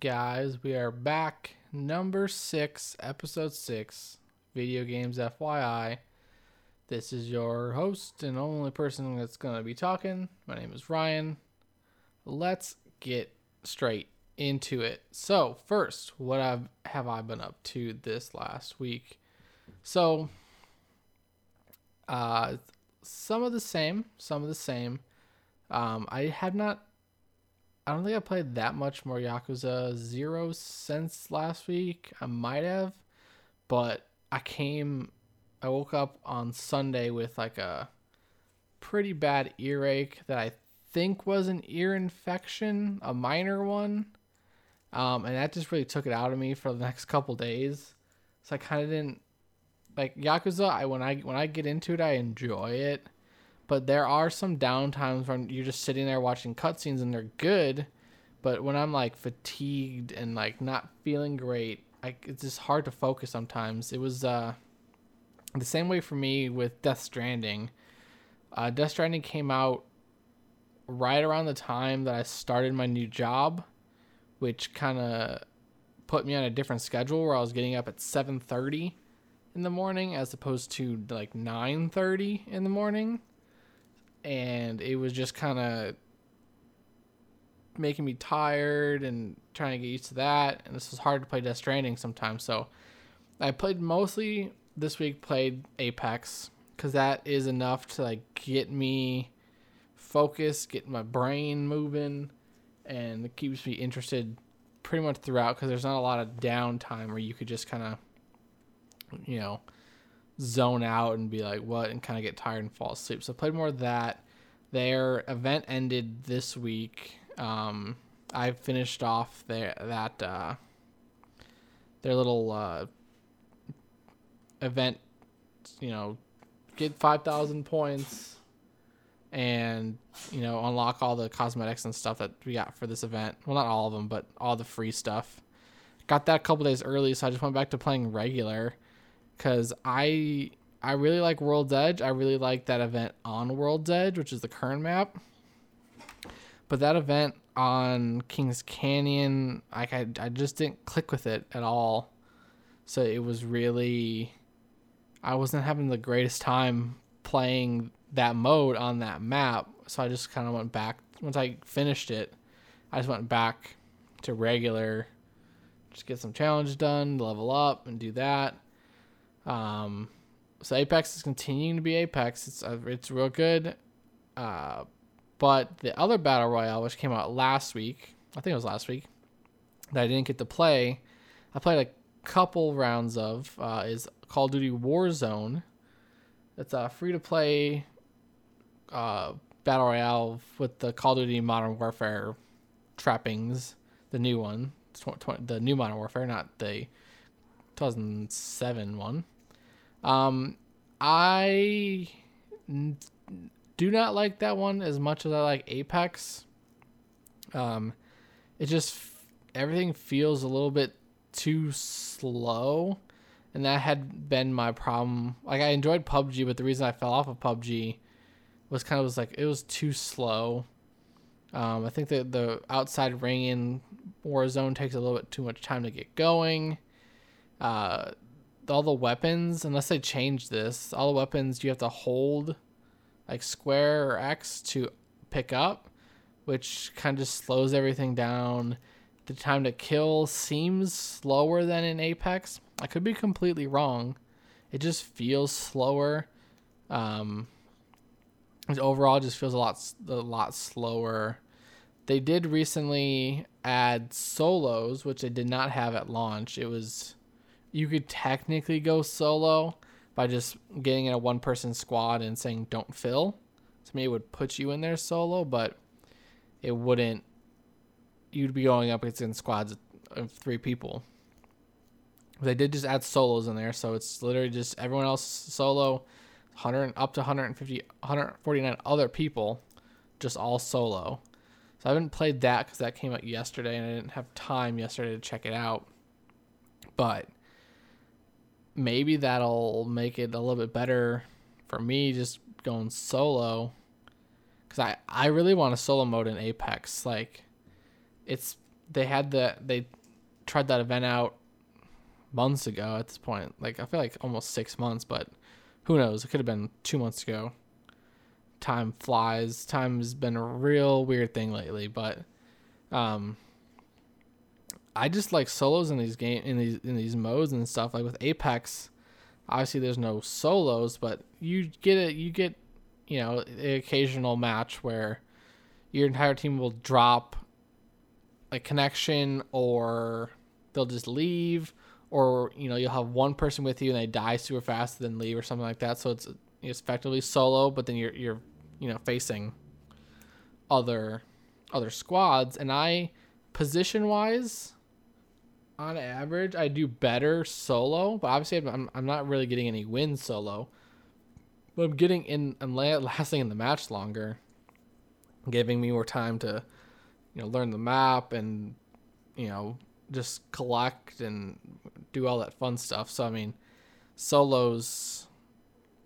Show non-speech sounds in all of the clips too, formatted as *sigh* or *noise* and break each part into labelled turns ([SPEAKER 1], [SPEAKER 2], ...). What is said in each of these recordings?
[SPEAKER 1] guys? We are back. Number six, episode six, video games FYI. This is your host and only person that's going to be talking. My name is Ryan. Let's get straight into it. So, first, what I've, have I been up to this last week? So, uh, some of the same, some of the same. Um, I have not I don't think I played that much more Yakuza Zero since last week. I might have, but I came, I woke up on Sunday with like a pretty bad earache that I think was an ear infection, a minor one. Um, and that just really took it out of me for the next couple days. So I kind of didn't like Yakuza. I when I when I get into it, I enjoy it but there are some downtimes when you're just sitting there watching cutscenes and they're good, but when I'm like fatigued and like not feeling great, I, it's just hard to focus sometimes. It was uh, the same way for me with Death Stranding. Uh, Death Stranding came out right around the time that I started my new job, which kind of put me on a different schedule where I was getting up at 7:30 in the morning as opposed to like 9:30 in the morning and it was just kind of making me tired and trying to get used to that. And this was hard to play Death Stranding sometimes. So I played mostly this week. Played Apex because that is enough to like get me focused, get my brain moving, and it keeps me interested pretty much throughout because there's not a lot of downtime where you could just kind of, you know, zone out and be like, what, and kind of get tired and fall asleep. So I played more of that. Their event ended this week. Um, I finished off their that uh, their little uh, event. You know, get five thousand points, and you know unlock all the cosmetics and stuff that we got for this event. Well, not all of them, but all the free stuff. Got that a couple days early, so I just went back to playing regular because I I really like World's Edge. I really like that event on World's Edge, which is the current map. But that event on Kings Canyon, like I, I just didn't click with it at all. So it was really, I wasn't having the greatest time playing that mode on that map. So I just kind of went back. Once I finished it, I just went back to regular, just get some challenges done, level up, and do that. Um, so Apex is continuing to be Apex. It's uh, it's real good. Uh, but the other battle royale, which came out last week, I think it was last week, that I didn't get to play. I played a couple rounds of uh, is Call of Duty Warzone. It's a free to play uh, battle royale with the Call of Duty Modern Warfare trappings. The new one, the new Modern Warfare, not the 2007 one. Um, I n- do not like that one as much as I like Apex. Um, it just everything feels a little bit too slow, and that had been my problem. Like I enjoyed PUBG, but the reason I fell off of PUBG was kind of was like it was too slow. Um, I think that the outside ring in Warzone takes a little bit too much time to get going. Uh, all the weapons, unless they change this, all the weapons you have to hold like square or X to pick up, which kind of just slows everything down. The time to kill seems slower than in Apex. I could be completely wrong. It just feels slower. Um, overall, just feels a lot a lot slower. They did recently add solos, which they did not have at launch. It was you could technically go solo by just getting in a one person squad and saying don't fill. To me, it would put you in there solo, but it wouldn't. You'd be going up against squads of three people. They did just add solos in there, so it's literally just everyone else solo, 100 up to 150, 149 other people, just all solo. So I haven't played that because that came out yesterday, and I didn't have time yesterday to check it out. But maybe that'll make it a little bit better for me just going solo because I, I really want a solo mode in apex like it's they had the they tried that event out months ago at this point. Like I feel like almost six months, but who knows? It could have been two months ago. Time flies. Time has been a real weird thing lately, but um, I just like solos in these game in these in these modes and stuff. Like with Apex, obviously there's no solos, but you get it. You get you know the occasional match where your entire team will drop a connection or they'll just leave or you know you'll have one person with you and they die super fast then leave or something like that so it's it's effectively solo but then you're you're you know facing other other squads and I position wise on average I do better solo but obviously I'm I'm not really getting any wins solo but I'm getting in and *laughs* lasting in the match longer giving me more time to you know learn the map and you know just collect and do all that fun stuff. So I mean, solos.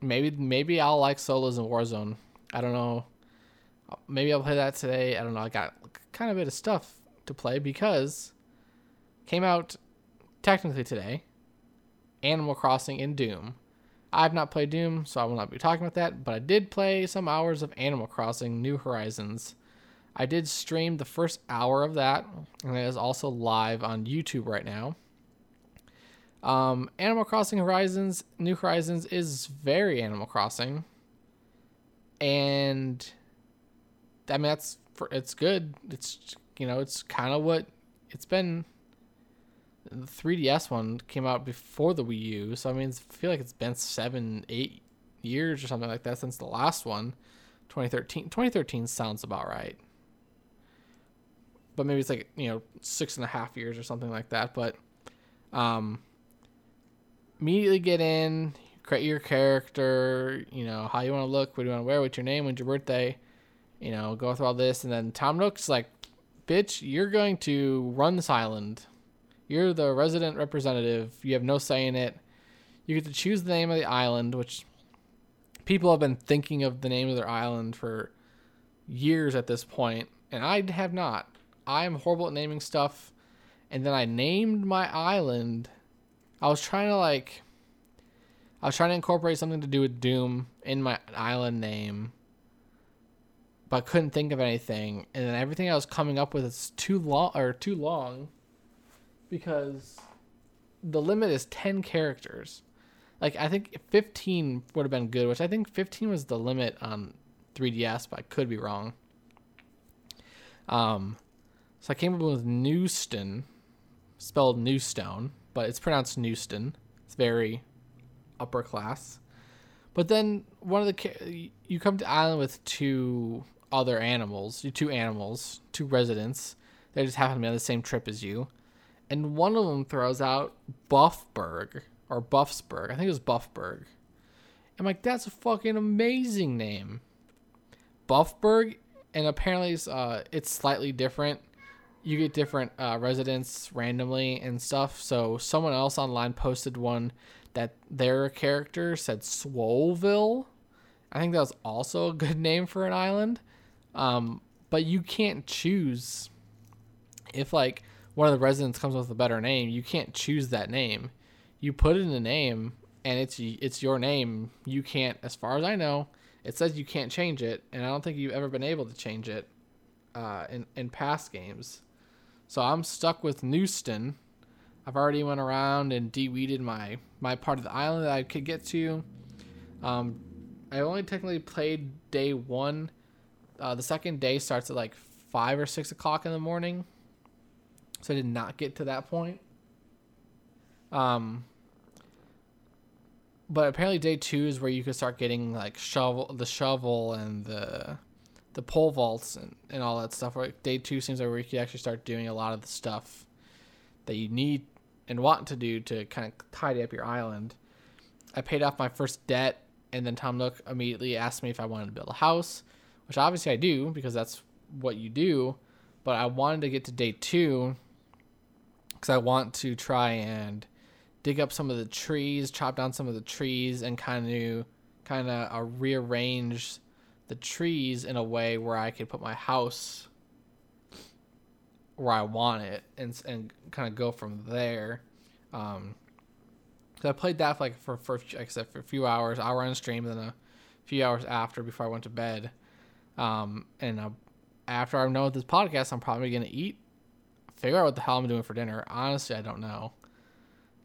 [SPEAKER 1] Maybe maybe I'll like solos in Warzone. I don't know. Maybe I'll play that today. I don't know. I got kind of a bit of stuff to play because came out technically today. Animal Crossing and Doom. I've not played Doom, so I will not be talking about that, but I did play some hours of Animal Crossing New Horizons. I did stream the first hour of that, and it is also live on YouTube right now. Um, Animal Crossing Horizons, New Horizons is very Animal Crossing, and I mean that's for it's good. It's you know it's kind of what it's been. The 3DS one came out before the Wii U, so I mean I feel like it's been seven, eight years or something like that since the last one. 2013 2013 sounds about right but maybe it's like you know six and a half years or something like that. But um, immediately get in, create your character, you know how you want to look, what do you want to wear, what's your name, when's your birthday, you know, go through all this, and then Tom Nook's like, bitch, you're going to run this island. You're the resident representative. You have no say in it. You get to choose the name of the island, which people have been thinking of the name of their island for years at this point, and I have not. I'm horrible at naming stuff. And then I named my island. I was trying to like I was trying to incorporate something to do with Doom in my island name. But I couldn't think of anything. And then everything I was coming up with is too long or too long because the limit is 10 characters. Like I think 15 would have been good, which I think 15 was the limit on 3DS, but I could be wrong. Um so I came up with Newston, spelled Newstone, but it's pronounced Newston. It's very upper class. But then one of the you come to island with two other animals, two animals, two residents. They just happen to be on the same trip as you, and one of them throws out Buffberg or Buffsburg. I think it was Buffberg. I'm like, that's a fucking amazing name. Buffberg, and apparently it's, uh, it's slightly different you get different uh, residents randomly and stuff. So someone else online posted one that their character said Swoleville. I think that was also a good name for an island. Um, but you can't choose if like one of the residents comes with a better name. You can't choose that name. You put in a name, and it's it's your name. You can't, as far as I know, it says you can't change it, and I don't think you've ever been able to change it uh, in in past games. So I'm stuck with Newston. I've already went around and de-weeded my my part of the island that I could get to. Um, I only technically played day one. Uh, the second day starts at like five or six o'clock in the morning, so I did not get to that point. Um, but apparently day two is where you can start getting like shovel the shovel and the the pole vaults and, and all that stuff. Right, day two seems like where you can actually start doing a lot of the stuff that you need and want to do to kind of tidy up your island. I paid off my first debt, and then Tom Nook immediately asked me if I wanted to build a house, which obviously I do because that's what you do. But I wanted to get to day two because I want to try and dig up some of the trees, chop down some of the trees, and kind of kind of uh, rearrange the trees in a way where I could put my house where I want it and and kind of go from there. Um, so I played that for like for for like I said for a few hours, hour on stream, then a few hours after before I went to bed. Um, and uh, after I'm done with this podcast, I'm probably gonna eat, figure out what the hell I'm doing for dinner. Honestly, I don't know.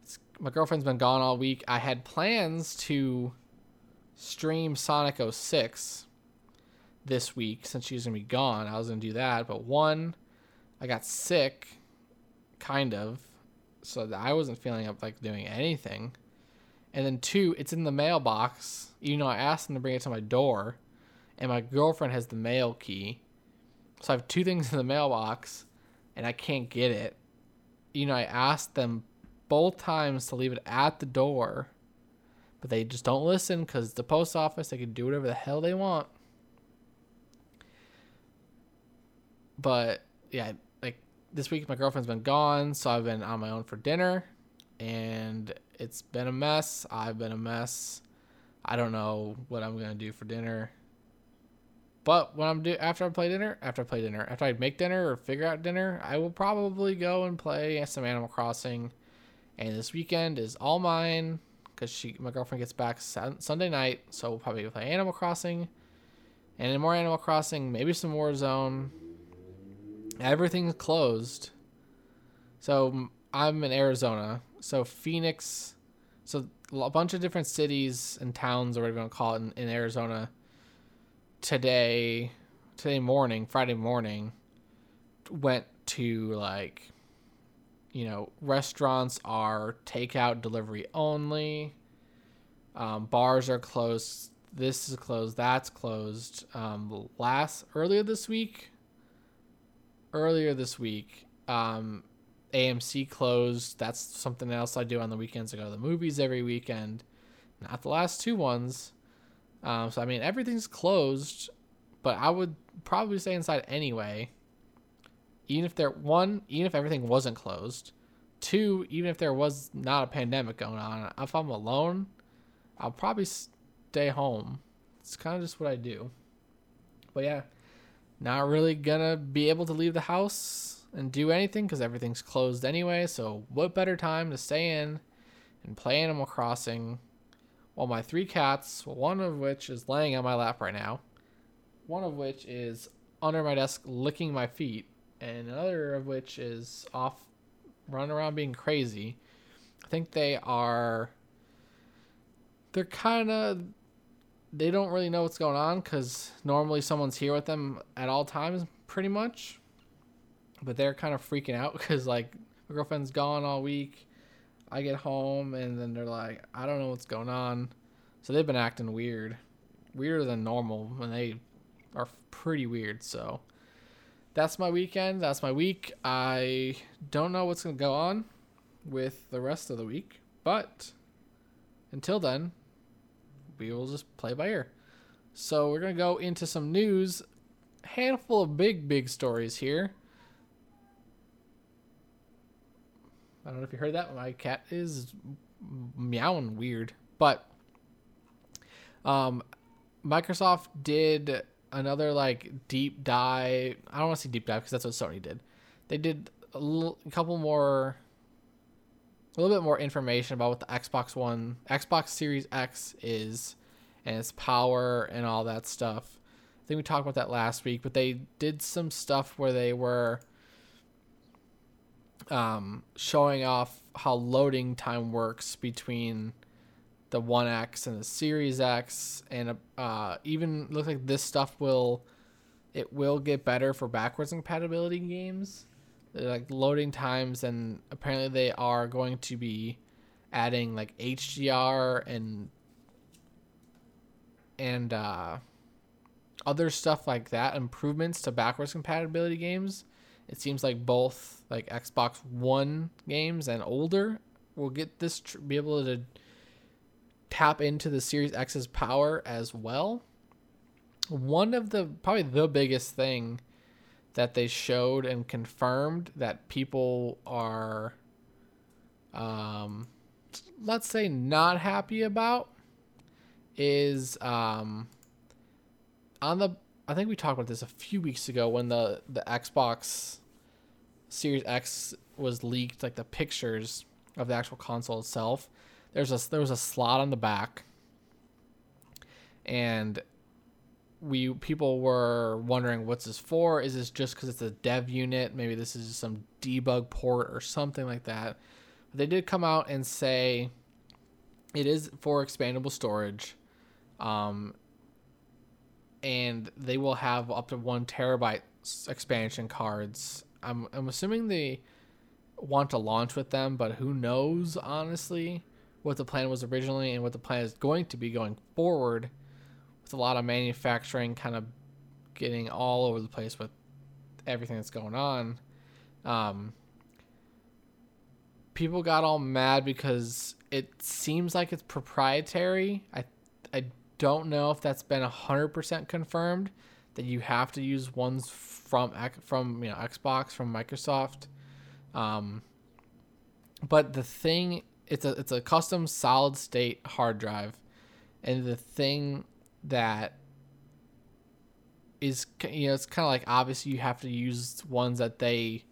[SPEAKER 1] It's, my girlfriend's been gone all week. I had plans to stream Sonic 06 this week since she's gonna be gone. I was gonna do that, but one, I got sick, kind of, so I wasn't feeling up like doing anything. And then two, it's in the mailbox. You know, I asked them to bring it to my door, and my girlfriend has the mail key, so I have two things in the mailbox, and I can't get it. You know, I asked them both times to leave it at the door, but they just don't listen because the post office. They can do whatever the hell they want. But yeah, like this week my girlfriend's been gone, so I've been on my own for dinner and it's been a mess. I've been a mess. I don't know what I'm gonna do for dinner. But when I'm do after I play dinner, after I play dinner, after I make dinner or figure out dinner, I will probably go and play some Animal Crossing. And this weekend is all mine because she my girlfriend gets back Sunday night, so we'll probably play Animal Crossing, and more Animal Crossing, maybe some Warzone, everything's closed. So I'm in Arizona. So Phoenix, so a bunch of different cities and towns, or whatever you want to call it, in, in Arizona. Today, today morning, Friday morning, went to like, you know, restaurants are takeout delivery only. Um, bars are closed. This is closed. That's closed. Um, last earlier this week, earlier this week, um, AMC closed. That's something else I do on the weekends. I go to the movies every weekend. Not the last two ones. Um, so I mean everything's closed, but I would probably stay inside anyway. Even if there one, even if everything wasn't closed. Two, even if there was not a pandemic going on, if I'm alone, I'll probably stay home. It's kind of just what I do. But yeah, not really gonna be able to leave the house and do anything because everything's closed anyway. So, what better time to stay in and play Animal Crossing while my three cats, one of which is laying on my lap right now, one of which is under my desk licking my feet, and another of which is off running around being crazy. I think they are. They're kind of they don't really know what's going on because normally someone's here with them at all times, pretty much. But they're kind of freaking out because like my girlfriend's gone all week. I get home and then they're like, I don't know what's going on. So they've been acting weird, weirder than normal and they are pretty weird. So that's my weekend. That's my week. I don't know what's gonna go on with the rest of the week, but until then, we will just play by ear. So we're gonna go into some news. Handful of big, big stories here. I don't know if you heard that. My cat is meowing weird, but um, Microsoft did another like deep dive. I don't want to say deep dive because that's what Sony did. They did a, little, a couple more a little bit more information about what the Xbox One, Xbox Series X is, and its power and all that stuff. I think we talked about that last week, but they did some stuff where they were um, showing off how loading time works between the One X and the Series X, and uh, even looks like this stuff will it will get better for backwards compatibility games. Like loading times and apparently they are going to be adding like HDR and and uh, other stuff like that improvements to backwards compatibility games it seems like both like Xbox One games and older will get this tr- be able to tap into the Series X's power as well. One of the probably the biggest thing that they showed and confirmed that people are um let's say not happy about is um on the I think we talked about this a few weeks ago when the the Xbox Series X was leaked, like the pictures of the actual console itself, there's a there was a slot on the back, and we people were wondering what's this for? Is this just because it's a dev unit? Maybe this is some debug port or something like that. But they did come out and say it is for expandable storage. Um, and they will have up to one terabyte expansion cards. I'm I'm assuming they want to launch with them, but who knows honestly what the plan was originally and what the plan is going to be going forward with a lot of manufacturing kind of getting all over the place with everything that's going on. Um, people got all mad because it seems like it's proprietary. I I don't know if that's been 100% confirmed that you have to use ones from from you know Xbox from Microsoft. Um, but the thing it's a it's a custom solid state hard drive, and the thing that is you know it's kind of like obviously you have to use ones that they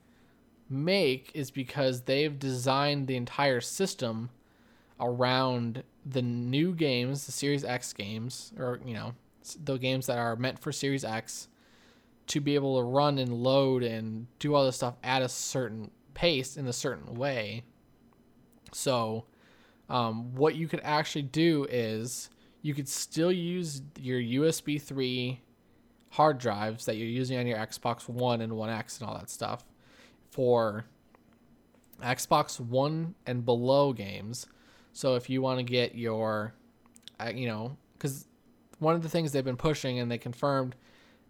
[SPEAKER 1] make is because they've designed the entire system around the new games, the Series X games, or you know, the games that are meant for Series X, to be able to run and load and do all this stuff at a certain pace in a certain way. So, um, what you could actually do is you could still use your USB 3 hard drives that you're using on your Xbox One and One X and all that stuff for Xbox One and below games. So if you want to get your, uh, you know, because one of the things they've been pushing and they confirmed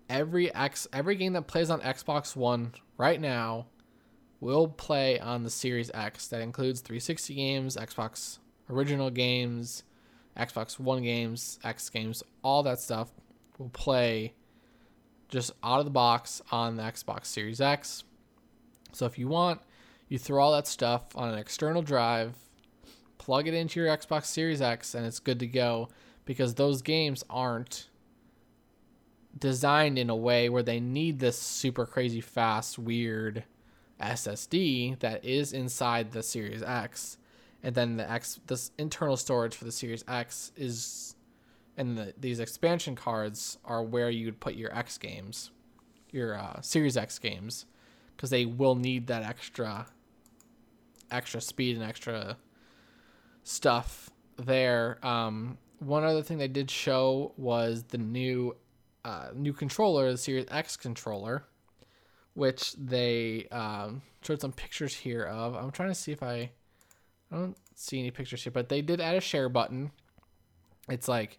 [SPEAKER 1] every X every game that plays on Xbox One right now will play on the Series X. That includes 360 games, Xbox original games, Xbox One games, X games, all that stuff will play just out of the box on the Xbox Series X. So if you want, you throw all that stuff on an external drive, plug it into your Xbox Series X, and it's good to go because those games aren't designed in a way where they need this super crazy fast, weird SSD that is inside the Series X. And then the X, this internal storage for the Series X is, and the, these expansion cards are where you would put your X games, your uh, Series X games because they will need that extra extra speed and extra stuff there. Um, one other thing they did show was the new uh, new controller, the Series X controller, which they um, showed some pictures here of. I'm trying to see if I I don't see any pictures here, but they did add a share button. It's like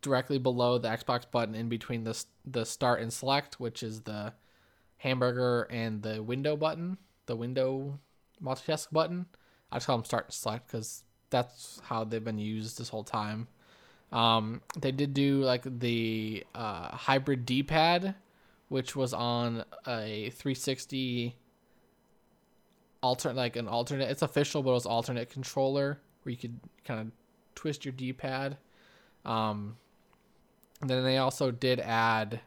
[SPEAKER 1] directly below the Xbox button in between the the start and select, which is the hamburger and the window button, the window multitask button. I just call them start and select because that's how they've been used this whole time. Um, they did do like the uh, hybrid D-pad, which was on a 360 alternate, like an alternate. It's official, but it was alternate controller where you could kind of twist your D-pad. Um, then they also did add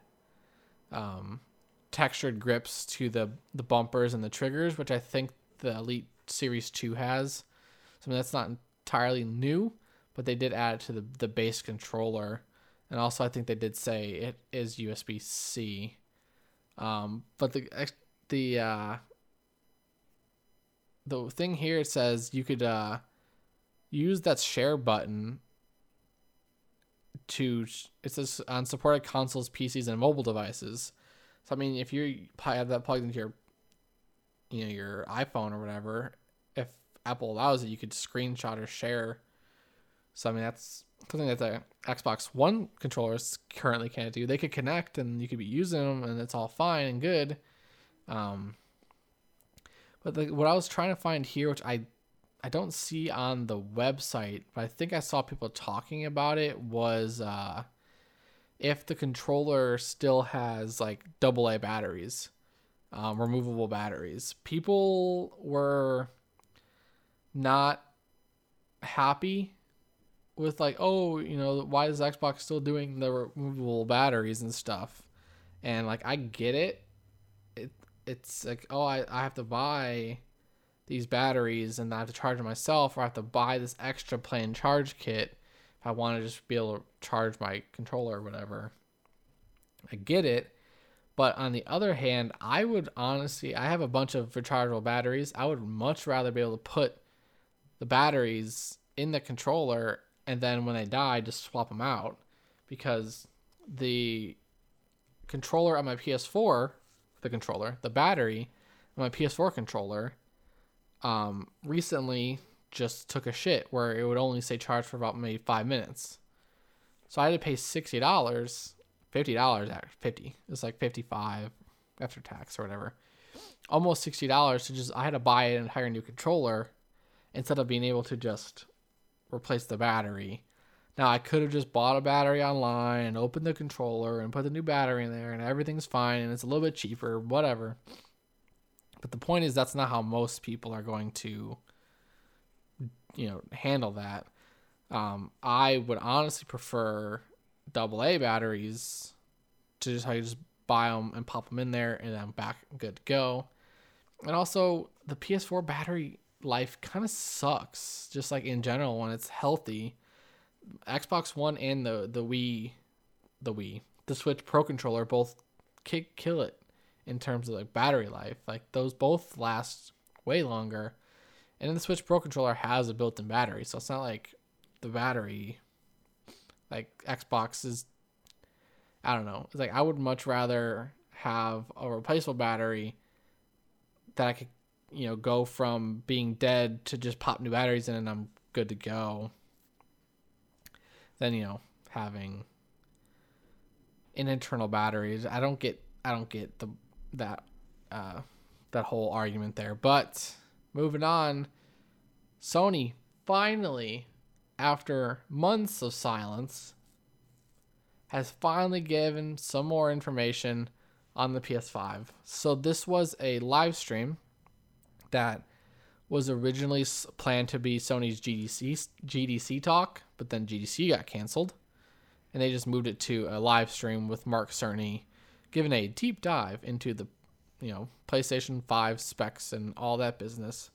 [SPEAKER 1] um, textured grips to the the bumpers and the triggers, which I think the Elite Series Two has. So I mean, that's not entirely new, but they did add it to the the base controller, and also I think they did say it is USB C. Um, but the the uh, the thing here it says you could uh, use that share button to it says on supported consoles, PCs, and mobile devices. So I mean, if you have that plugged into your, you know, your iPhone or whatever, Apple allows it, you could screenshot or share. So I mean, that's something that the Xbox One controllers currently can't do. They could connect and you could be using them, and it's all fine and good. Um, but the, what I was trying to find here, which I I don't see on the website, but I think I saw people talking about it, was uh, if the controller still has like double A batteries, um, removable batteries. People were not happy with like, oh, you know, why is Xbox still doing the removable batteries and stuff? And like, I get it. it it's like oh I, I have to buy these batteries and I have to charge them myself or I have to buy this extra plain charge kit if I want to just be able to charge my controller or whatever. I get it. But on the other hand, I would honestly, I have a bunch of rechargeable batteries. I would much rather be able to put the batteries in the controller and then when they die, just swap them out because the controller on my PS4, the controller, the battery on my PS4 controller, um, recently just took a shit where it would only say charge for about maybe five minutes. So I had to pay sixty dollars, fifty dollars, fifty. It's like fifty five after tax or whatever. Almost sixty dollars to just I had to buy an entire new controller instead of being able to just replace the battery. Now I could have just bought a battery online and opened the controller and put the new battery in there and everything's fine and it's a little bit cheaper, whatever. But the point is that's not how most people are going to you know handle that. Um, I would honestly prefer double A batteries to just how you just buy them and pop them in there and I'm back good to go. And also the PS4 battery life kind of sucks just like in general when it's healthy Xbox One and the the Wii, the Wii, the Switch Pro controller both kick kill it in terms of like battery life. Like those both last way longer, and the Switch Pro controller has a built-in battery, so it's not like the battery, like Xbox is. I don't know. It's like I would much rather have a replaceable battery that I could, you know, go from being dead to just pop new batteries in and I'm good to go Then, you know having an internal batteries. I don't get I don't get the that uh that whole argument there. But moving on, Sony finally after months of silence has finally given some more information on the PS5. So this was a live stream that was originally planned to be Sony's GDC GDC talk, but then GDC got canceled, and they just moved it to a live stream with Mark Cerny, giving a deep dive into the, you know, PlayStation Five specs and all that business.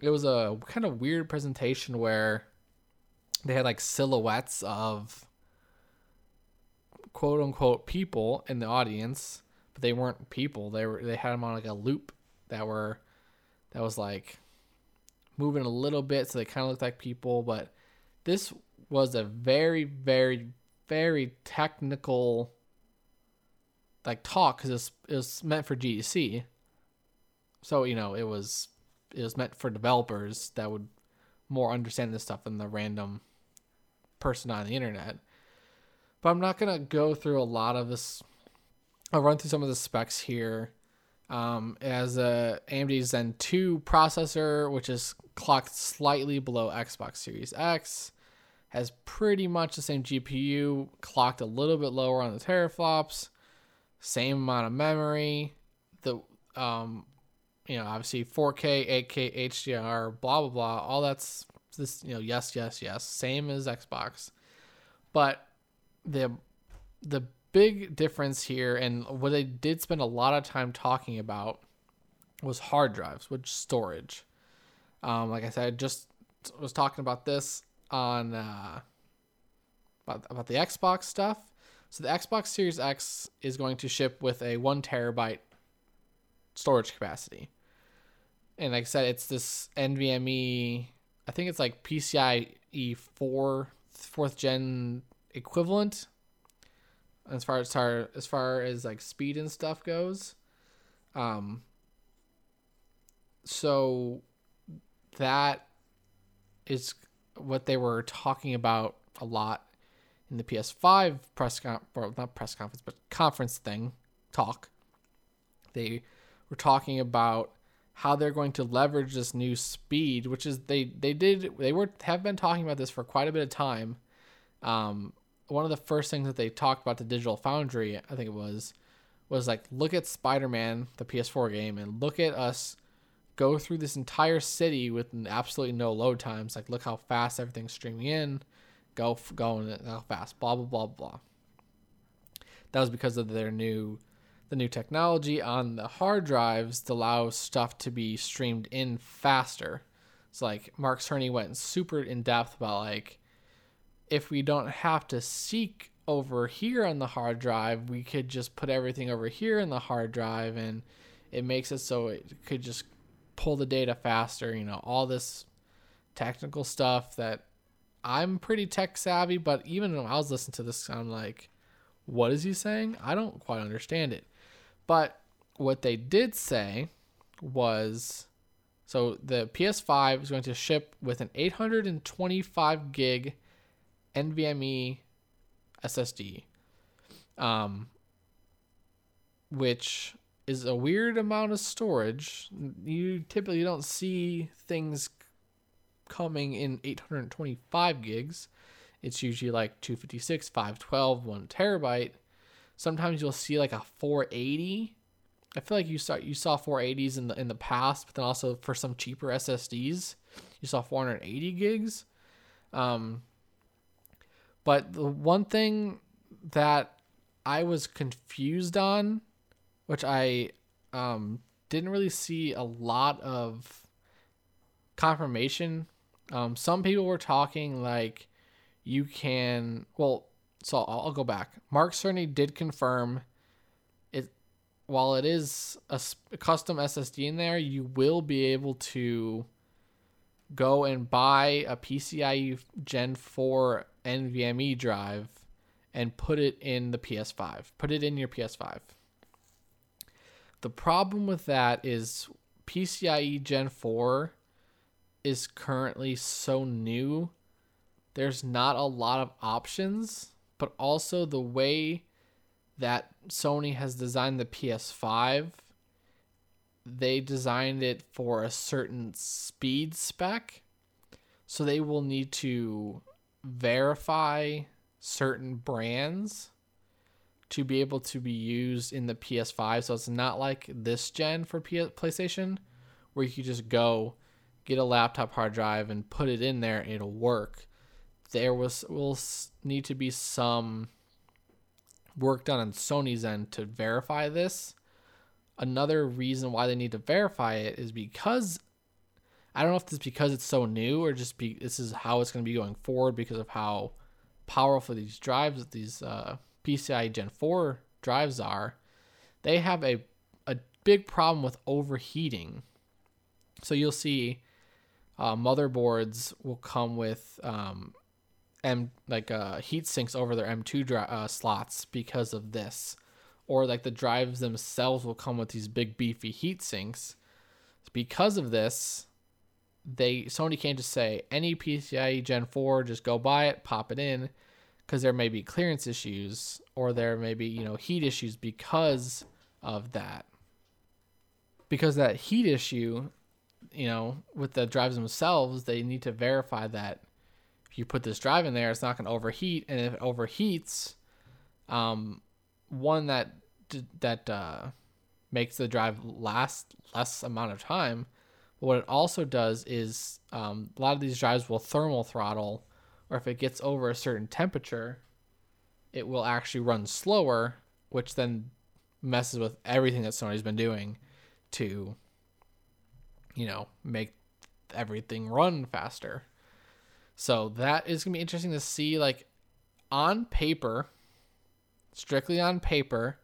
[SPEAKER 1] It was a kind of weird presentation where they had like silhouettes of quote unquote people in the audience, but they weren't people. They were they had them on like a loop that were that was like moving a little bit so they kind of looked like people but this was a very very very technical like talk because it was meant for GDC. So you know it was it was meant for developers that would more understand this stuff than the random person on the internet. But I'm not gonna go through a lot of this. I'll run through some of the specs here um, as a AMD Zen 2 processor, which is clocked slightly below Xbox Series X, has pretty much the same GPU, clocked a little bit lower on the teraflops, same amount of memory. The um, you know, obviously 4K, 8K, HDR, blah blah blah. All that's this, you know, yes, yes, yes, same as Xbox, but the the big difference here, and what they did spend a lot of time talking about was hard drives, which storage. Um, like I said, I just was talking about this on uh, about about the Xbox stuff. So the Xbox Series X is going to ship with a one terabyte storage capacity, and like I said, it's this NVMe. I think it's like PCIe four fourth gen equivalent as far as far as far as like speed and stuff goes. Um so that is what they were talking about a lot in the PS5 press con- or not press conference but conference thing talk. They were talking about how they're going to leverage this new speed, which is they they did they were have been talking about this for quite a bit of time. Um, one of the first things that they talked about the Digital Foundry, I think it was, was like look at Spider-Man, the PS4 game, and look at us go through this entire city with absolutely no load times. Like look how fast everything's streaming in, go going how fast, blah blah blah blah. That was because of their new, the new technology on the hard drives to allow stuff to be streamed in faster. It's like Mark Cerny went super in depth about like if we don't have to seek over here on the hard drive, we could just put everything over here in the hard drive and it makes it so it could just pull the data faster, you know, all this technical stuff that I'm pretty tech savvy, but even when I was listening to this, I'm like, what is he saying? I don't quite understand it. But what they did say was so the PS5 is going to ship with an 825 gig NVMe SSD, um, which is a weird amount of storage. You typically don't see things coming in 825 gigs. It's usually like 256, 512, 1 terabyte. Sometimes you'll see like a 480. I feel like you saw you saw 480s in the in the past, but then also for some cheaper SSDs, you saw 480 gigs. Um, but the one thing that I was confused on, which I um, didn't really see a lot of confirmation. Um, some people were talking like you can, well, so I'll, I'll go back. Mark Cerny did confirm it. While it is a, a custom SSD in there, you will be able to go and buy a PCIe Gen 4 NVMe drive and put it in the PS5. Put it in your PS5. The problem with that is PCIe Gen 4 is currently so new. There's not a lot of options but also the way that Sony has designed the PS5, they designed it for a certain speed spec. So they will need to verify certain brands to be able to be used in the PS5. So it's not like this gen for PS- PlayStation, where you can just go get a laptop hard drive and put it in there and it'll work there was will need to be some work done on Sony's end to verify this. Another reason why they need to verify it is because I don't know if this is because it's so new or just be this is how it's going to be going forward because of how powerful these drives, these uh, PCI Gen 4 drives are. They have a a big problem with overheating. So you'll see uh, motherboards will come with um, M like uh, heat sinks over their M2 dri- uh, slots because of this, or like the drives themselves will come with these big beefy heat sinks. Because of this, they Sony can't just say any PCIe Gen 4 just go buy it, pop it in, because there may be clearance issues or there may be you know heat issues because of that. Because that heat issue, you know, with the drives themselves, they need to verify that if you put this drive in there, it's not going to overheat, and if it overheats, um, one that that uh, makes the drive last less amount of time. But what it also does is um, a lot of these drives will thermal throttle, or if it gets over a certain temperature, it will actually run slower, which then messes with everything that Sony's been doing to, you know, make everything run faster. So that is gonna be interesting to see. Like on paper, strictly on paper,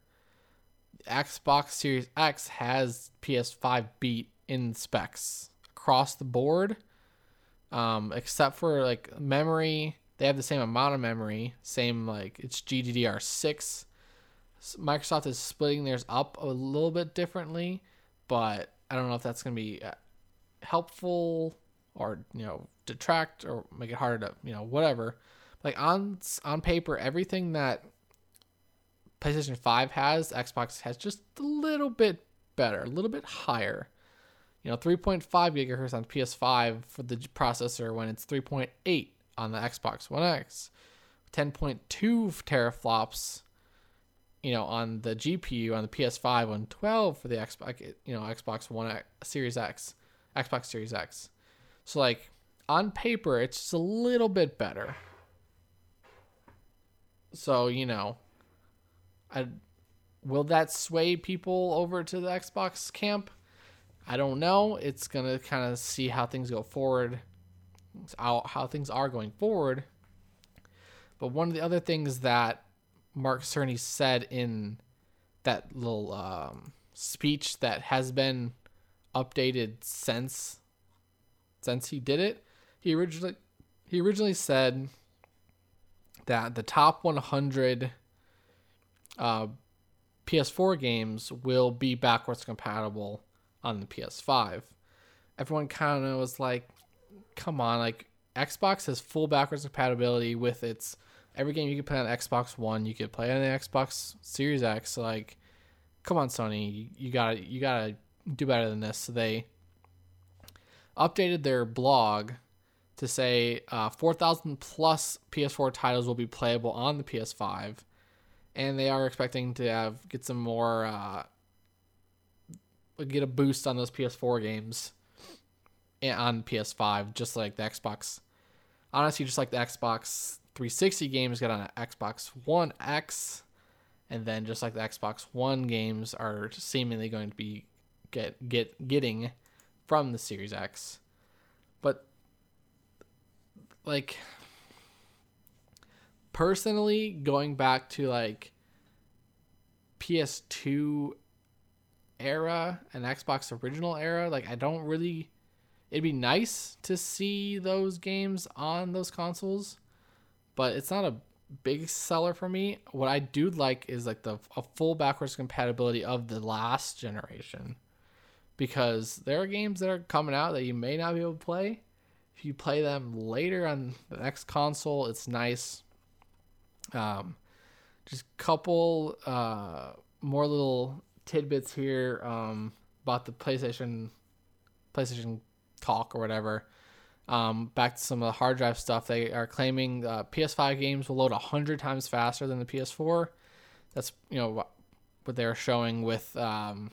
[SPEAKER 1] Xbox Series X has PS5 beat in specs across the board, um, except for like memory. They have the same amount of memory, same like it's GDDR6. Microsoft is splitting theirs up a little bit differently, but I don't know if that's going to be uh, helpful or you know detract or make it harder to you know whatever like on on paper everything that PlayStation 5 has Xbox has just a little bit better a little bit higher you know 3.5 gigahertz on PS5 for the processor when it's 3.8 on the Xbox One X 10.2 teraflops you know on the GPU on the PS5 on 12 for the Xbox you know Xbox One X, Series X Xbox Series X so like on paper, it's just a little bit better. So you know, I will that sway people over to the Xbox camp? I don't know. It's gonna kind of see how things go forward, how how things are going forward. But one of the other things that Mark Cerny said in that little um, speech that has been updated since since he did it, he originally he originally said that the top 100 uh, PS4 games will be backwards compatible on the PS5. Everyone kind of was like, come on, like Xbox has full backwards compatibility with its every game you can play on Xbox One, you could play on the Xbox Series X. Like, come on, Sony, you gotta you gotta do better than this. So they updated their blog to say uh, 4,000 plus PS4 titles will be playable on the PS5, and they are expecting to have get some more uh, get a boost on those PS4 games on PS5, just like the Xbox. Honestly, just like the Xbox 360 games got on Xbox One X, and then just like the Xbox One games are seemingly going to be get get getting from the Series X. But like personally going back to like PS2 era and Xbox original era, like I don't really it'd be nice to see those games on those consoles, but it's not a big seller for me. What I do like is like the a full backwards compatibility of the last generation. Because there are games that are coming out that you may not be able to play. If you play them later on the next console, it's nice. Um, just couple uh, more little tidbits here um, about the PlayStation PlayStation talk or whatever. Um, back to some of the hard drive stuff, they are claiming uh, PS5 games will load hundred times faster than the PS4. That's you know what they're showing with um,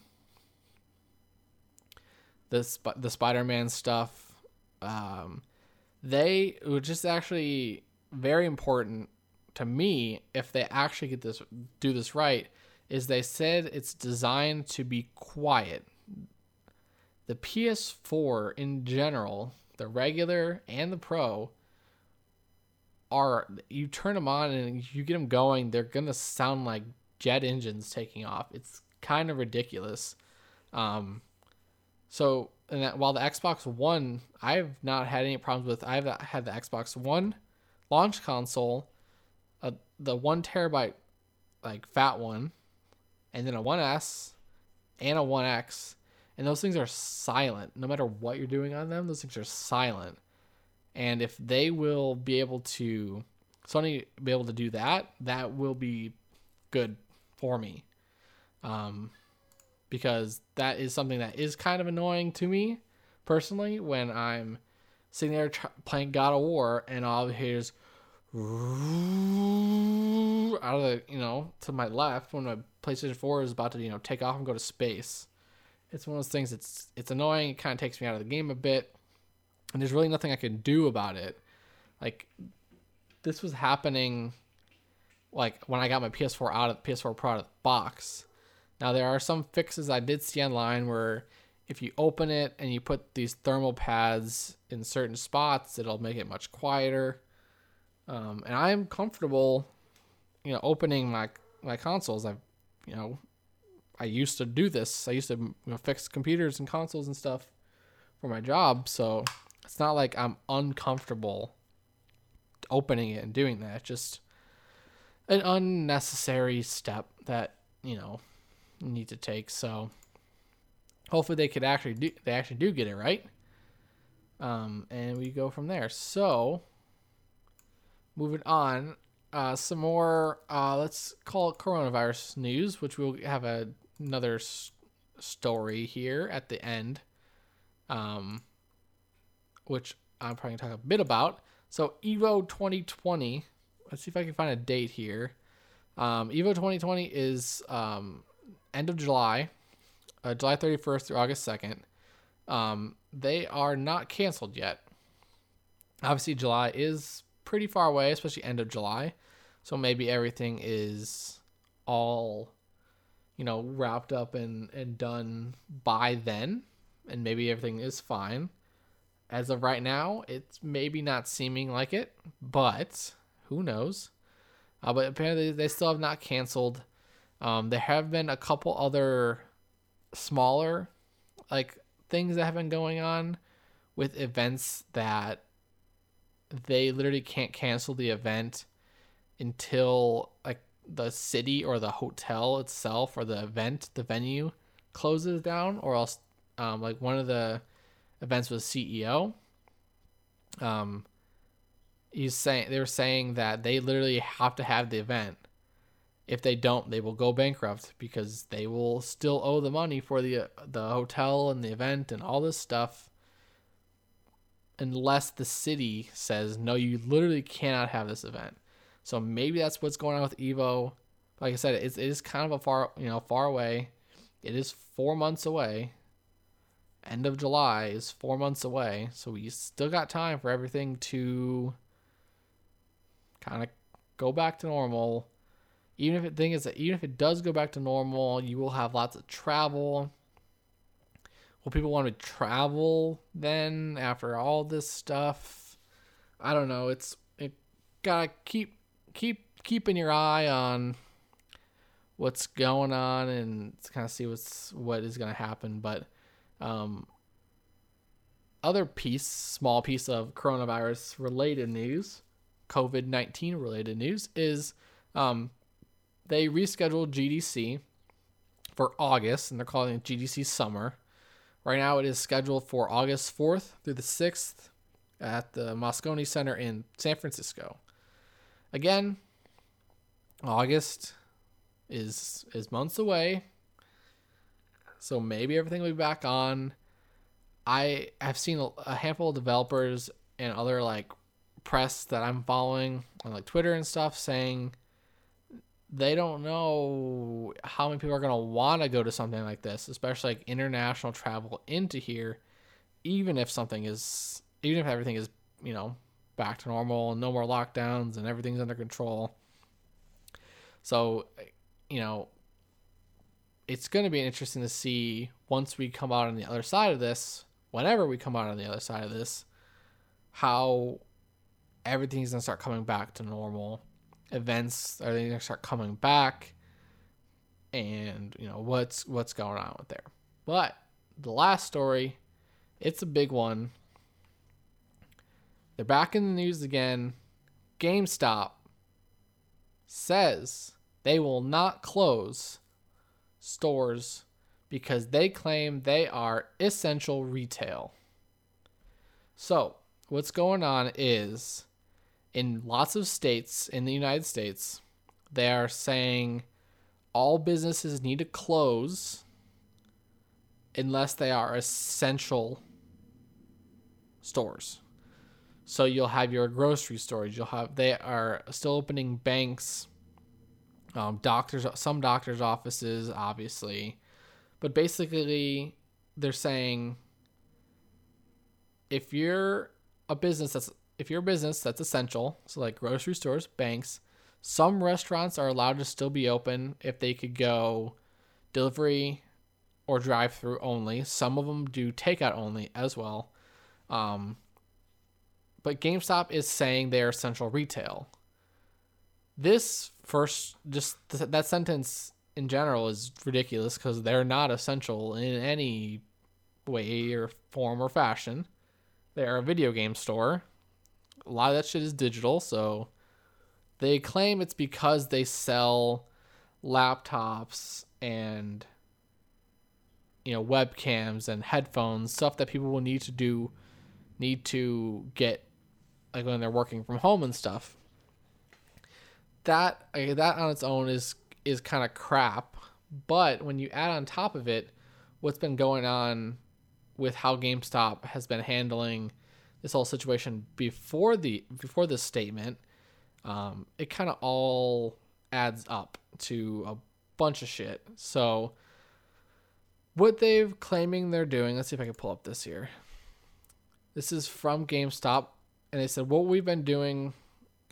[SPEAKER 1] the the Spider-Man stuff. Um, they which is actually very important to me if they actually get this do this right is they said it's designed to be quiet. The PS4 in general, the regular and the Pro, are you turn them on and you get them going, they're gonna sound like jet engines taking off. It's kind of ridiculous. Um, so and that while the Xbox One, I've not had any problems with. I've had the Xbox One launch console, uh, the one terabyte like fat one, and then a 1S and a 1X. And those things are silent. No matter what you're doing on them, those things are silent. And if they will be able to, Sony be able to do that, that will be good for me. Um, because that is something that is kind of annoying to me personally when I'm sitting there tr- playing God of War and all hear is out of the you know to my left when my PlayStation 4 is about to you know take off and go to space. It's one of those things. It's it's annoying. It kind of takes me out of the game a bit, and there's really nothing I can do about it. Like this was happening, like when I got my PS4 out of the PS4 Pro out of the box. Now there are some fixes I did see online where if you open it and you put these thermal pads in certain spots, it'll make it much quieter. Um, and I'm comfortable, you know, opening my my consoles. I've, you know, I used to do this. I used to you know, fix computers and consoles and stuff for my job, so it's not like I'm uncomfortable opening it and doing that. It's just an unnecessary step that you know you need to take. So hopefully they could actually do they actually do get it right. Um, and we go from there. So moving on, uh, some more, uh, let's call it coronavirus news, which we'll have a, another s- story here at the end, um, which I'm probably going to talk a bit about. So, Evo 2020, let's see if I can find a date here. Um, Evo 2020 is um, end of July, uh, July 31st through August 2nd. Um, they are not canceled yet. Obviously, July is pretty far away, especially end of July. So maybe everything is all you know, wrapped up and, and done by then, and maybe everything is fine. As of right now, it's maybe not seeming like it, but who knows? Uh, but apparently, they still have not canceled. Um, there have been a couple other smaller, like things that have been going on with events that they literally can't cancel the event until like the city or the hotel itself or the event, the venue closes down, or else, um, like one of the events was CEO. Um, he's saying they were saying that they literally have to have the event. If they don't, they will go bankrupt because they will still owe the money for the the hotel and the event and all this stuff. Unless the city says no, you literally cannot have this event. So maybe that's what's going on with Evo. Like I said, it's, it is kind of a far you know far away. It is four months away. End of July is four months away, so we still got time for everything to kind of go back to normal. Even if the thing is that even if it does go back to normal, you will have lots of travel. Will people want to travel then after all this stuff? I don't know. It's it gotta keep keep keeping your eye on what's going on and kind of see what's what is to happen. But um, other piece, small piece of coronavirus related news, COVID nineteen related news is um, they rescheduled GDC for August, and they're calling it GDC Summer. Right now, it is scheduled for August fourth through the sixth at the Moscone Center in San Francisco. Again, August is is months away. So maybe everything will be back on. I have seen a handful of developers and other like press that I'm following on like Twitter and stuff saying they don't know how many people are going to want to go to something like this, especially like international travel into here, even if something is, even if everything is, you know, back to normal and no more lockdowns and everything's under control. So, you know, it's going to be interesting to see once we come out on the other side of this, whenever we come out on the other side of this, how everything's going to start coming back to normal. Events are they to start coming back and, you know, what's what's going on with there. But the last story, it's a big one. They're back in the news again. GameStop says they will not close stores because they claim they are essential retail. So, what's going on is in lots of states in the United States, they are saying all businesses need to close unless they are essential stores. So you'll have your grocery stores. You'll have they are still opening banks um, doctors, some doctors' offices, obviously, but basically, they're saying if you're a business that's if you're a business that's essential, so like grocery stores, banks, some restaurants are allowed to still be open if they could go delivery or drive through only. Some of them do takeout only as well. Um, but GameStop is saying they're essential retail. This first, just th- that sentence in general is ridiculous because they're not essential in any way or form or fashion. They're a video game store. A lot of that shit is digital, so they claim it's because they sell laptops and you know webcams and headphones, stuff that people will need to do need to get like when they're working from home and stuff that that on its own is is kind of crap. But when you add on top of it, what's been going on with how GameStop has been handling this whole situation before the before this statement, um, it kind of all adds up to a bunch of shit. So what they're claiming they're doing, let's see if I can pull up this here. This is from GameStop, and they said what we've been doing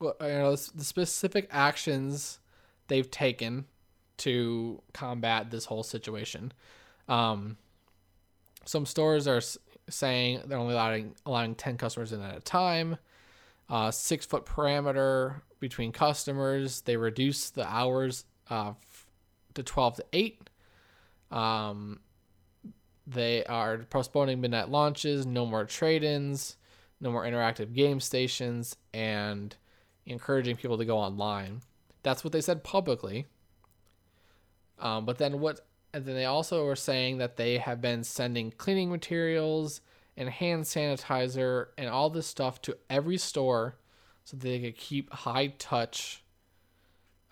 [SPEAKER 1] you know the specific actions they've taken to combat this whole situation. Um, some stores are saying they're only allowing allowing ten customers in at a time. Uh, six foot parameter between customers. They reduce the hours uh, to twelve to eight. Um, they are postponing midnight launches. No more trade-ins. No more interactive game stations, and encouraging people to go online. That's what they said publicly. Um, but then what? And then they also were saying that they have been sending cleaning materials and hand sanitizer and all this stuff to every store so they could keep high touch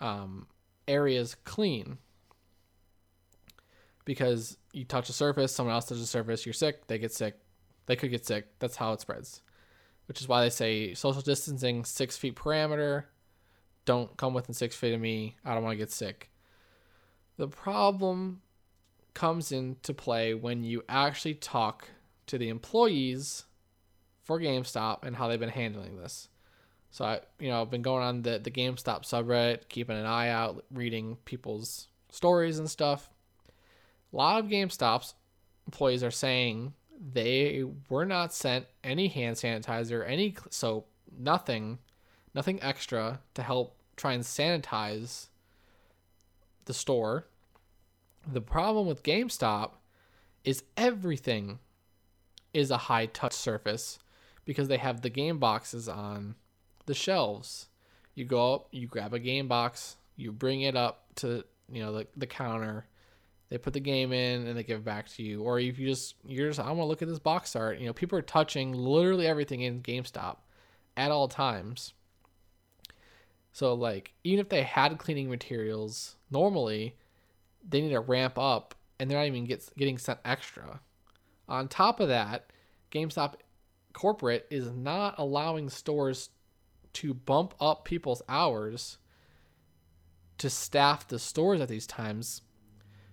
[SPEAKER 1] um, areas clean. Because you touch a surface, someone else touches a surface, you're sick, they get sick, they could get sick. That's how it spreads. Which is why they say social distancing, six feet parameter. Don't come within six feet of me. I don't want to get sick. The problem comes into play when you actually talk to the employees for GameStop and how they've been handling this. So I, you know, I've been going on the the GameStop subreddit, keeping an eye out, reading people's stories and stuff. A lot of GameStop's employees are saying they were not sent any hand sanitizer, any soap, nothing, nothing extra to help try and sanitize the store. The problem with GameStop is everything is a high touch surface because they have the game boxes on the shelves. You go up, you grab a game box, you bring it up to you know the, the counter. They put the game in and they give it back to you. Or if you just you're just I want to look at this box art. You know, people are touching literally everything in GameStop at all times. So like even if they had cleaning materials normally, they need to ramp up and they're not even get, getting sent extra. On top of that, GameStop corporate is not allowing stores to bump up people's hours to staff the stores at these times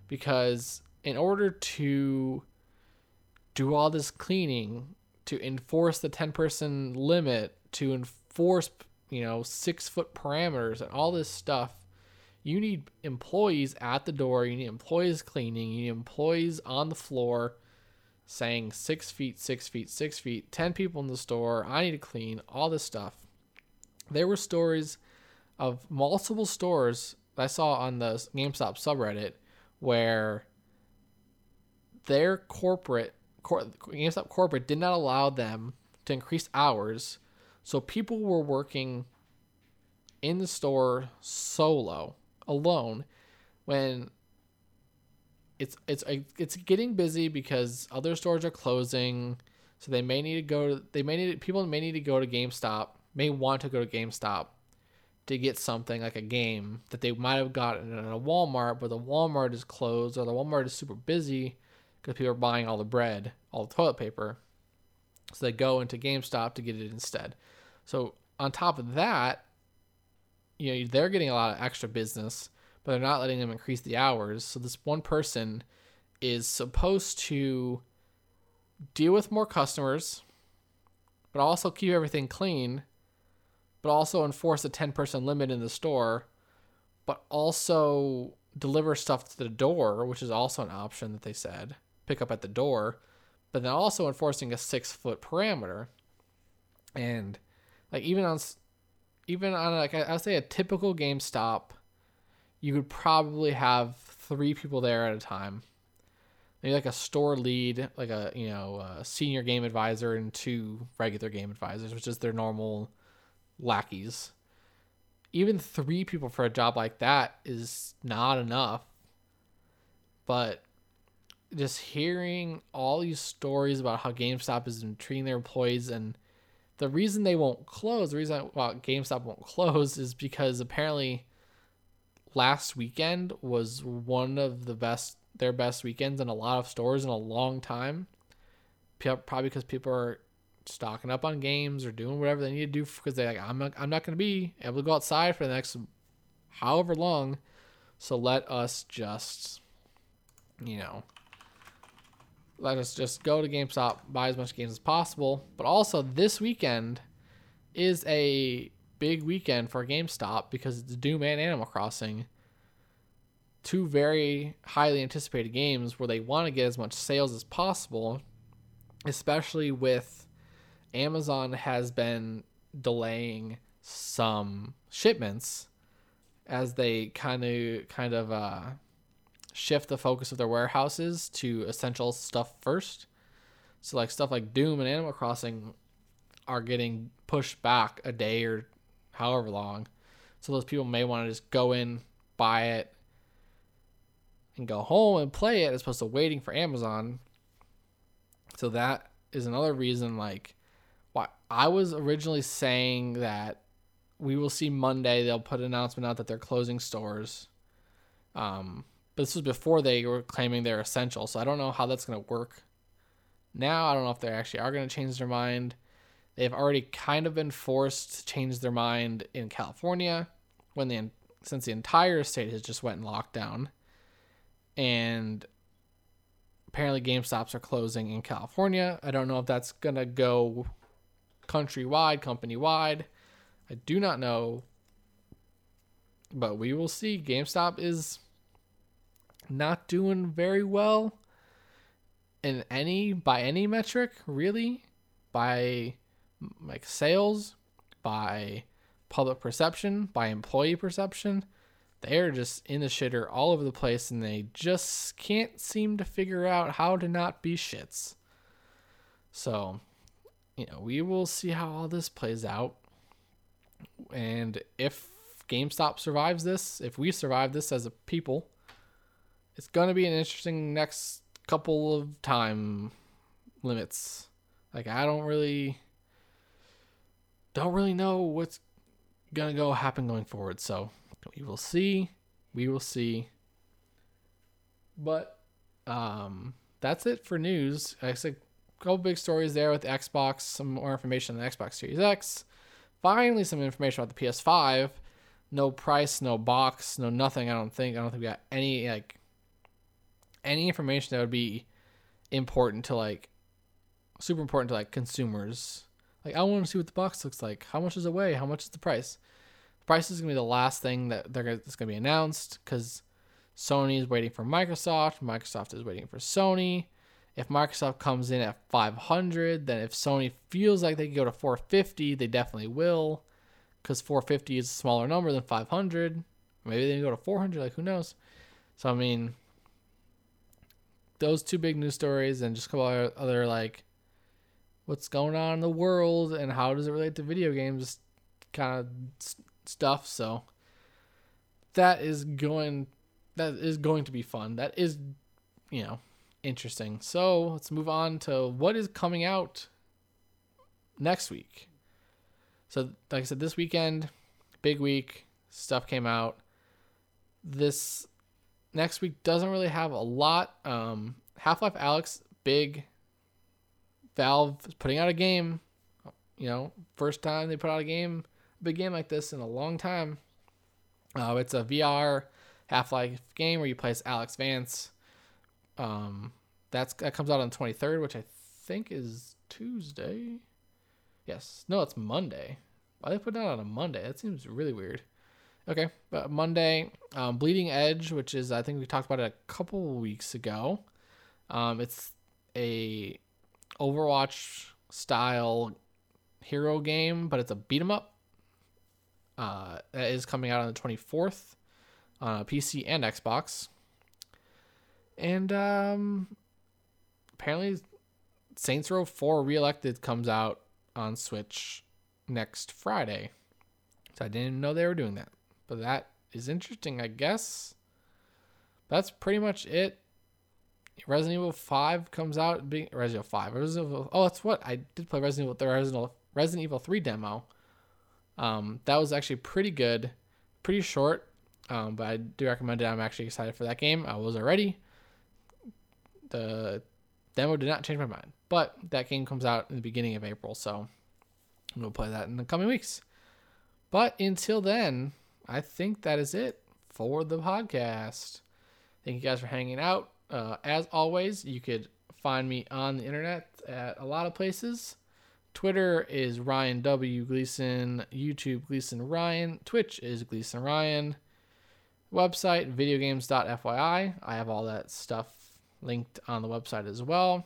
[SPEAKER 1] because in order to do all this cleaning to enforce the 10 person limit to enforce you know six foot parameters and all this stuff you need employees at the door you need employees cleaning you need employees on the floor saying six feet six feet six feet 10 people in the store i need to clean all this stuff. There were stories of multiple stores I saw on the GameStop subreddit where their corporate cor- GameStop corporate did not allow them to increase hours, so people were working in the store solo, alone, when it's it's it's getting busy because other stores are closing, so they may need to go. To, they may need people may need to go to GameStop may want to go to GameStop to get something like a game that they might have gotten at a Walmart, but the Walmart is closed or the Walmart is super busy because people are buying all the bread, all the toilet paper. So they go into GameStop to get it instead. So on top of that, you know, they're getting a lot of extra business, but they're not letting them increase the hours. So this one person is supposed to deal with more customers, but also keep everything clean but also enforce a 10 person limit in the store, but also deliver stuff to the door, which is also an option that they said, pick up at the door, but then also enforcing a six foot parameter. And like even on, even on like I would say a typical GameStop, you would probably have three people there at a time. Maybe like a store lead, like a you know a senior game advisor, and two regular game advisors, which is their normal lackeys. Even three people for a job like that is not enough. But just hearing all these stories about how GameStop is treating their employees and the reason they won't close, the reason why GameStop won't close is because apparently last weekend was one of the best their best weekends in a lot of stores in a long time. Probably because people are stocking up on games or doing whatever they need to do because they like I'm not I'm not going to be able to go outside for the next however long. So let us just you know let us just go to GameStop, buy as much games as possible. But also this weekend is a big weekend for GameStop because it's Doom and Animal Crossing. two very highly anticipated games where they want to get as much sales as possible, especially with Amazon has been delaying some shipments as they kind of kind of uh, shift the focus of their warehouses to essential stuff first. So like stuff like Doom and Animal Crossing are getting pushed back a day or however long. So those people may want to just go in, buy it, and go home and play it as opposed to waiting for Amazon. So that is another reason like why I was originally saying that we will see Monday they'll put an announcement out that they're closing stores. Um, but this was before they were claiming they're essential, so I don't know how that's going to work. Now I don't know if they actually are going to change their mind. They've already kind of been forced to change their mind in California when the since the entire state has just went in lockdown, and apparently GameStops are closing in California. I don't know if that's gonna go countrywide, company wide. I do not know, but we will see. GameStop is not doing very well in any by any metric, really, by like sales, by public perception, by employee perception. They're just in the shitter all over the place and they just can't seem to figure out how to not be shits. So, you know, we will see how all this plays out. And if GameStop survives this, if we survive this as a people, it's going to be an interesting next couple of time limits. Like I don't really don't really know what's gonna go happen going forward. So we will see. We will see. But um, that's it for news. I said a couple big stories there with Xbox. Some more information on the Xbox Series X. Finally, some information about the PS5. No price, no box, no nothing. I don't think. I don't think we got any like any information that would be important to like super important to like consumers like I want to see what the box looks like. How much is it weigh? How much is the price? The price is gonna be the last thing that they're gonna, that's gonna be announced because Sony is waiting for Microsoft. Microsoft is waiting for Sony. If Microsoft comes in at 500, then if Sony feels like they can go to 450, they definitely will, because 450 is a smaller number than 500. Maybe they go to 400. Like who knows? So I mean, those two big news stories and just a couple other like what's going on in the world and how does it relate to video games kind of stuff. So that is going that is going to be fun. That is you know interesting. So let's move on to what is coming out next week. So like i said this weekend big week stuff came out. This next week doesn't really have a lot um half-life Alyx, big Valve is putting out a game. You know, first time they put out a game, a big game like this in a long time. Uh, it's a VR Half Life game where you play as Alyx Vance. Um, that's that comes out on the 23rd, which I think is Tuesday. Yes, no, it's Monday. Why they put that on a Monday? That seems really weird. Okay, but Monday, um, Bleeding Edge, which is I think we talked about it a couple weeks ago. Um, it's a Overwatch style hero game, but it's a beat 'em up. Uh, that is coming out on the 24th on PC and Xbox. And um, apparently, Saints Row 4 Reelected comes out on Switch next Friday. So I didn't know they were doing that. But that is interesting, I guess. That's pretty much it Resident Evil 5 comes out. Being Resident Evil 5. Resident Evil, oh, that's what I did play Resident Evil. The Resident, Resident Evil 3 demo. Um, that was actually pretty good, pretty short. Um, but I do recommend it. I'm actually excited for that game. I was already. The demo did not change my mind, but that game comes out in the beginning of April, so we'll play that in the coming weeks. But until then, I think that is it for the podcast. Thank you guys for hanging out. Uh, as always, you could find me on the internet at a lot of places. Twitter is Ryan W. Gleason. YouTube, Gleason Ryan. Twitch is Gleason Ryan. website, videogames.fyi. I have all that stuff linked on the website as well.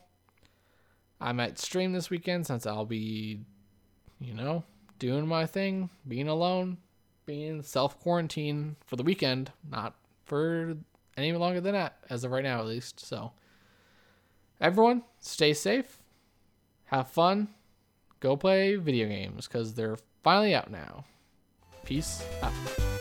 [SPEAKER 1] I might stream this weekend since I'll be, you know, doing my thing, being alone, being self quarantine for the weekend, not for any longer than that, as of right now at least. So, everyone, stay safe, have fun, go play video games because they're finally out now. Peace out.